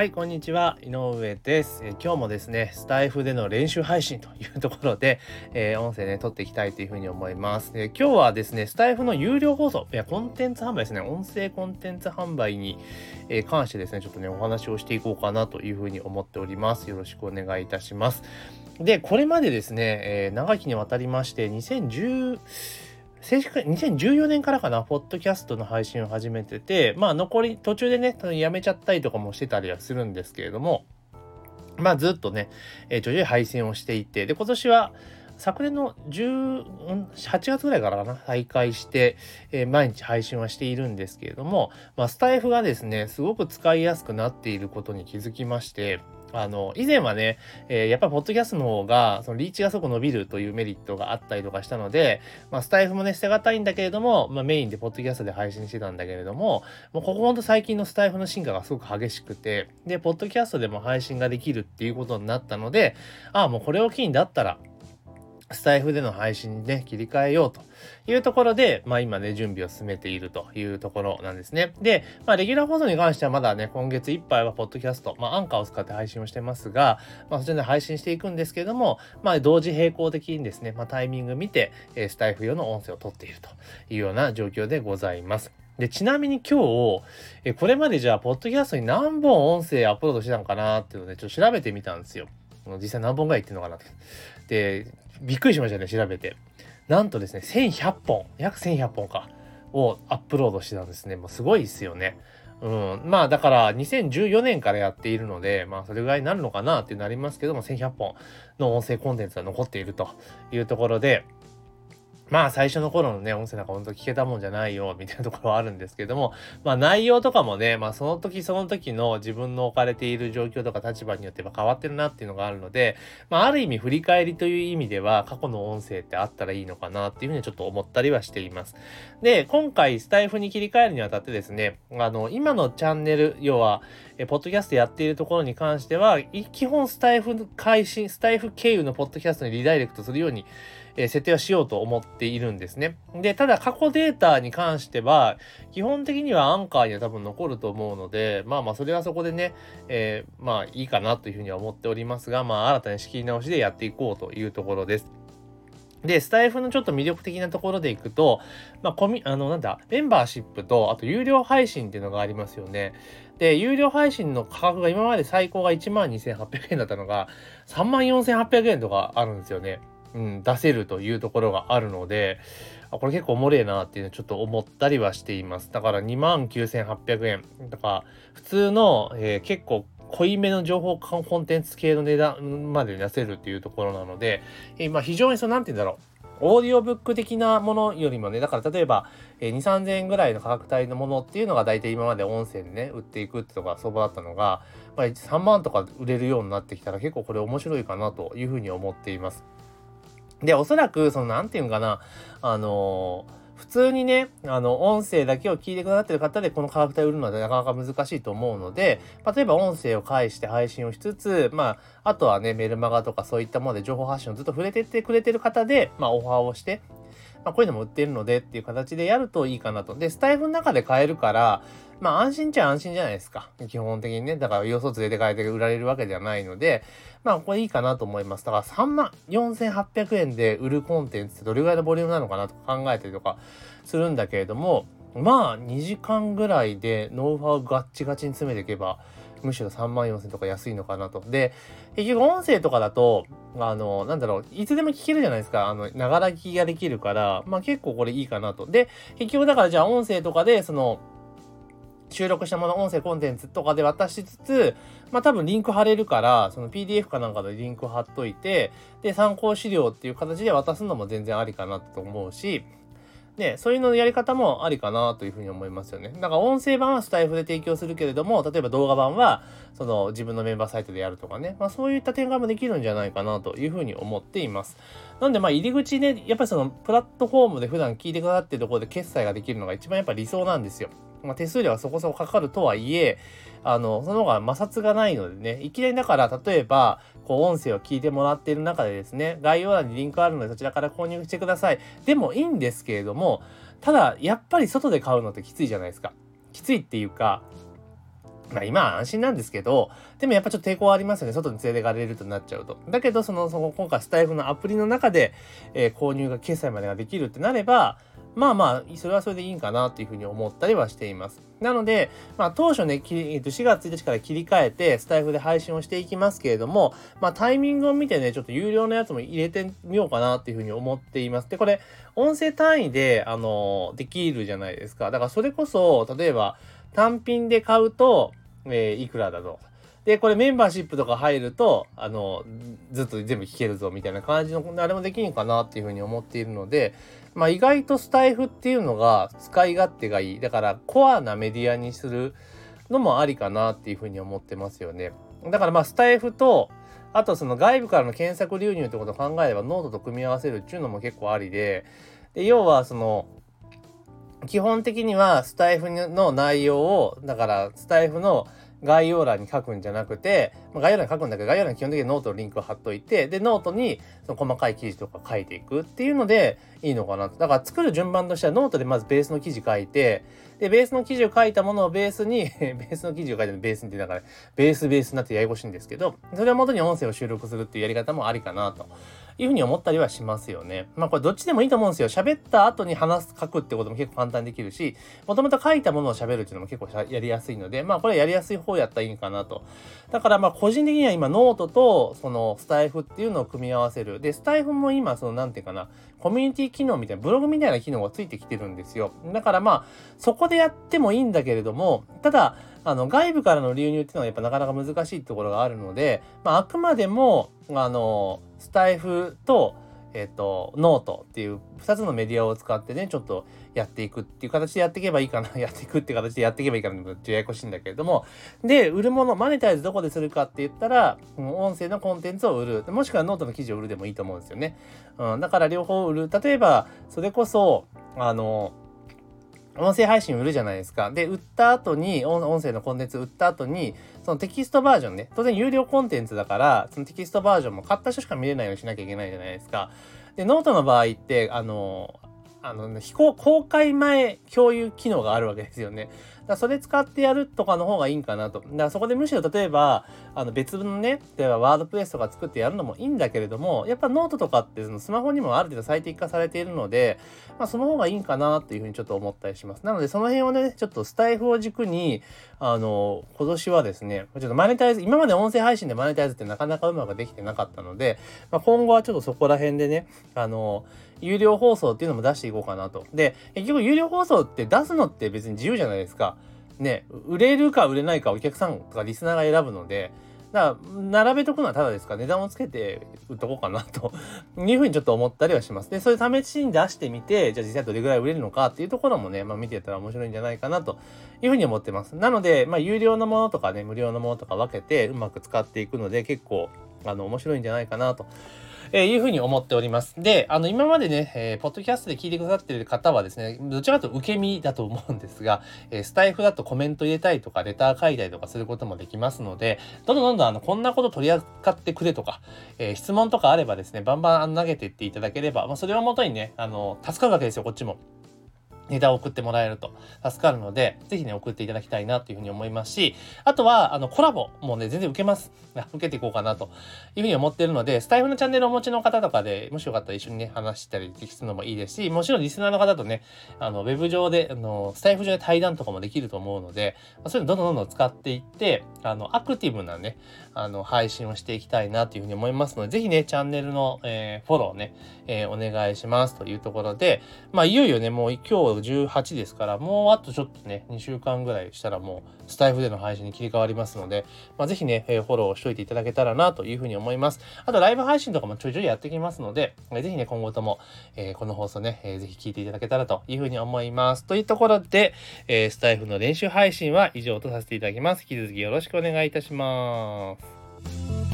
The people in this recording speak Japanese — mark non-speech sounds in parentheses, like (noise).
はい、こんにちは。井上です、え今日もですね、スタイフでの練習配信というところで、えー、音声ね、撮っていきたいというふうに思います。え今日はですね、スタイフの有料放送、いや、コンテンツ販売ですね、音声コンテンツ販売に、え、関してですね、ちょっとね、お話をしていこうかなというふうに思っております。よろしくお願いいたします。で、これまでですね、えー、長きにわたりまして、2010、正式2014年からかな、ポッドキャストの配信を始めてて、まあ残り、途中でね、やめちゃったりとかもしてたりはするんですけれども、まあずっとね、えー、徐々に配信をしていて、で、今年は、昨年の10 8月ぐらいからかな、再開して、えー、毎日配信はしているんですけれども、まあ、スタイフがですね、すごく使いやすくなっていることに気づきまして、あの、以前はね、えー、やっぱりポッドキャストの方が、そのリーチがすごく伸びるというメリットがあったりとかしたので、まあ、スタイフもね、捨てがたいんだけれども、まあ、メインでポッドキャストで配信してたんだけれども、もうここほんと最近のスタイフの進化がすごく激しくて、で、ポッドキャストでも配信ができるっていうことになったので、ああ、もうこれを機にだったら、スタイフでの配信にね、切り替えようというところで、まあ今ね、準備を進めているというところなんですね。で、まあレギュラー放送に関してはまだね、今月いっぱいはポッドキャスト、まあアンカーを使って配信をしてますが、まあそちらで配信していくんですけれども、まあ同時並行的にですね、まあタイミング見て、えスタイフ用の音声を取っているというような状況でございます。で、ちなみに今日、えこれまでじゃあ、ポッドキャストに何本音声アップロードしてたのかなっていうのをね、ちょっと調べてみたんですよ。実際何本ぐらい言ってんのかなって。で、びっくりしましたね、調べて。なんとですね、1100本、約1100本か、をアップロードしてたんですね。もうすごいですよね。うん。まあだから2014年からやっているので、まあそれぐらいになるのかなってなりますけども、1100本の音声コンテンツが残っているというところで、まあ最初の頃のね、音声なんか本当聞けたもんじゃないよ、みたいなところはあるんですけども、(laughs) まあ内容とかもね、まあその時その時の自分の置かれている状況とか立場によっては変わってるなっていうのがあるので、まあある意味振り返りという意味では過去の音声ってあったらいいのかなっていうふうにちょっと思ったりはしています。で、今回スタイフに切り替えるにあたってですね、あの、今のチャンネル、要は、え、ポッドキャストやっているところに関しては、基本スタイフ開始、スタイフ経由のポッドキャストにリダイレクトするように、え設定はしようと思っているんですね。で、ただ過去データに関しては、基本的にはアンカーには多分残ると思うので、まあまあそれはそこでね、えー、まあいいかなというふうには思っておりますが、まあ新たに仕切り直しでやっていこうというところです。で、スタイフのちょっと魅力的なところでいくと、まあ、コミ、あの、なんだ、メンバーシップと、あと有料配信っていうのがありますよね。で、有料配信の価格が今まで最高が12,800円だったのが、34,800円とかあるんですよね。うん、出せるというところがあるので、あこれ結構おもれえなっていうのちょっと思ったりはしています。だから29,800円。だか普通の、えー、結構濃いめの情報コンテンツ系の値段まで出せるっていうところなので、えー、まあ非常にその、なんて言うんだろう。オーディオブック的なものよりもね、だから例えば、えー、2、3000円ぐらいの価格帯のものっていうのが大体今まで音声でね、売っていくってとか相場だったのが、まあ、3万とか売れるようになってきたら結構これ面白いかなというふうに思っています。で、おそらく、その、なんていうのかな、あのー普通にね、あの、音声だけを聞いてくださってる方でこの価格帯売るのはなかなか難しいと思うので、例えば音声を介して配信をしつつ、まあ、あとはね、メルマガとかそういったもので情報発信をずっと触れてってくれてる方で、まあ、オファーをして、まあ、こういうのも売ってるのでっていう形でやるといいかなと。で、スタイフの中で買えるから、まあ安心っちゃ安心じゃないですか。基本的にね。だから要素連れて帰って売られるわけではないので、まあこれいいかなと思います。だから3万4800円で売るコンテンツってどれぐらいのボリュームなのかなとか考えたりとかするんだけれども、まあ2時間ぐらいでノウハウガッチガチに詰めていけば、むしろ3万4000とか安いのかなと。で、結局音声とかだと、あの、なんだろう、いつでも聞けるじゃないですか。あの、ながら聞きができるから、まあ結構これいいかなと。で、結局だからじゃあ音声とかで、その、収録したもの、音声コンテンツとかで渡しつつ、まあ多分リンク貼れるから、その PDF かなんかでリンク貼っといて、で、参考資料っていう形で渡すのも全然ありかなと思うし、ね、そういうののやり方もありかなというふうに思いますよね。だから音声版はスタイフで提供するけれども、例えば動画版は、その自分のメンバーサイトでやるとかね、まあそういった展開もできるんじゃないかなというふうに思っています。なんでまあ入り口ね、やっぱりそのプラットフォームで普段聞いてくださってるところで決済ができるのが一番やっぱ理想なんですよ。まあ手数料はそこそこかかるとはいえ、あの、その方が摩擦がないのでね、いきなりだから、例えば、こう、音声を聞いてもらっている中でですね、概要欄にリンクあるので、そちらから購入してください。でもいいんですけれども、ただ、やっぱり外で買うのってきついじゃないですか。きついっていうか、まあ今は安心なんですけど、でもやっぱちょっと抵抗はありますよね。外に連れてかれるとなっちゃうと。だけど、その、その今回スタイフのアプリの中で、えー、購入が決済までができるってなれば、まあまあ、それはそれでいいんかなっていうふうに思ったりはしています。なので、まあ当初ね、4月1日から切り替えて、スタイフで配信をしていきますけれども、まあタイミングを見てね、ちょっと有料のやつも入れてみようかなっていうふうに思っています。で、これ、音声単位で、あの、できるじゃないですか。だからそれこそ、例えば、単品で買うと、えー、いくらだと。で、これメンバーシップとか入ると、あの、ずっと全部聞けるぞみたいな感じの、あれもできるのかなっていうふうに思っているので、まあ意外とスタエフっていうのが使い勝手がいい。だからコアなメディアにするのもありかなっていうふうに思ってますよね。だからまあスタエフと、あとその外部からの検索流入ってことを考えればノートと組み合わせるっていうのも結構ありで、で要はその、基本的にはスタエフの内容を、だからスタエフの概要欄に書くんじゃなくて、ま、概要欄に書くんだけど、概要欄に基本的にノートのリンクを貼っといて、で、ノートにその細かい記事とか書いていくっていうのでいいのかなだから作る順番としてはノートでまずベースの記事書いて、で、ベースの記事を書いたものをベースに (laughs) ベースの記事を書いたのベースにってだから、ベースベースになってややこしいんですけど、それを元に音声を収録するっていうやり方もありかなというふうに思ったりはしますよね。まあこれどっちでもいいと思うんですよ。喋った後に話す、書くってことも結構簡単にできるし、もともと書いたものを喋るっていうのも結構やりやすいので、まあこれやりやすい方やったらいいかなと。だからまあ個人的には今ノートとそのスタエフっていうのを組み合わせる。で、スタエフも今そのなんていうかな、コミュニティ機能みたいな、ブログみたいな機能がついてきてるんですよ。だからまあ、そこでやってもいいんだけれども、ただ、あの、外部からの流入っていうのはやっぱなかなか難しいところがあるので、まあ、あくまでも、あの、スタエフと、えっ、と、ノートっていう2つのメディアを使ってね、ちょっとやっていくっていう形でやっていけばいいかな、(laughs) やっていくっていう形でやっていけばいいかな、ちょっとややこしいんだけれども、で、売るもの、マネタイズどこでするかって言ったら、音声のコンテンツを売る、もしくはノートの記事を売るでもいいと思うんですよね。うん、だから両方売る。例えば、それこそ、あの、音声配信売るじゃないですか。で、売った後に、音声のコンテンツ売った後に、そのテキストバージョンね、当然有料コンテンツだから、そのテキストバージョンも買った人しか見れないようにしなきゃいけないじゃないですか。で、ノートの場合って、あの、あの、非公開前共有機能があるわけですよね。だそれ使ってやるとかの方がいいんかなと。だからそこでむしろ例えば、あの別のね、例えば WordPress とか作ってやるのもいいんだけれども、やっぱノートとかってそのスマホにもある程度最適化されているので、まあその方がいいんかなっていうふうにちょっと思ったりします。なのでその辺をね、ちょっとスタエフを軸に、あの、今年はですね、ちょっとマネタイズ、今まで音声配信でマネタイズってなかなかうまくできてなかったので、まあ、今後はちょっとそこら辺でね、あの、有料放送っていうのも出していこうかなと。で、結局有料放送って出すのって別に自由じゃないですか。ね、売れるか売れないかお客さんとかリスナーが選ぶので、だから並べとくのはただですか？ら値段をつけて売っとこうかなと。(laughs) いうふうにちょっと思ったりはします。で、それ試しに出してみて、じゃあ実際どれぐらい売れるのか？っていうところもね、まあ見てたら面白いんじゃないかなと。いうふうに思ってます。なので、まあ有料のものとかね、無料のものとか分けてうまく使っていくので結構あの面白いんじゃないかなと。えー、いうふうに思っております。で、あの、今までね、えー、ポッドキャストで聞いてくださってる方はですね、どちらかと受け身だと思うんですが、えー、スタイフだとコメント入れたりとか、レター書いたりとかすることもできますので、どんどんどんどん、あの、こんなこと取り扱ってくれとか、えー、質問とかあればですね、バンバン投げていっていただければ、まあ、それをもとにね、あの、助かるわけですよ、こっちも。ネタを送ってもらえると助かるので、ぜひね、送っていただきたいなというふうに思いますし、あとは、あの、コラボもね、全然受けます。受けていこうかなというふうに思っているので、スタイフのチャンネルをお持ちの方とかで、もしよかったら一緒にね、話したりするのもいいですし、もちろんリスナーの方とね、あの、ウェブ上で、あの、スタイフ上で対談とかもできると思うので、そういうのどんどんどんどん使っていって、あの、アクティブなね、あの、配信をしていきたいなというふうに思いますので、ぜひね、チャンネルの、えー、フォローね、えー、お願いしますというところで、まあ、いよいよね、もう今日18ですから、もうあとちょっとね、2週間ぐらいしたらもう、スタイフでの配信に切り替わりますので、まあ、ぜひね、え、フォローしといていただけたらなというふうに思います。あと、ライブ配信とかもちょいちょいやってきますので、えー、ぜひね、今後とも、え、この放送ね、えー、ぜひ聞いていただけたらというふうに思います。というところで、え、スタイフの練習配信は以上とさせていただきます。引き続きよろしくお願いいたします。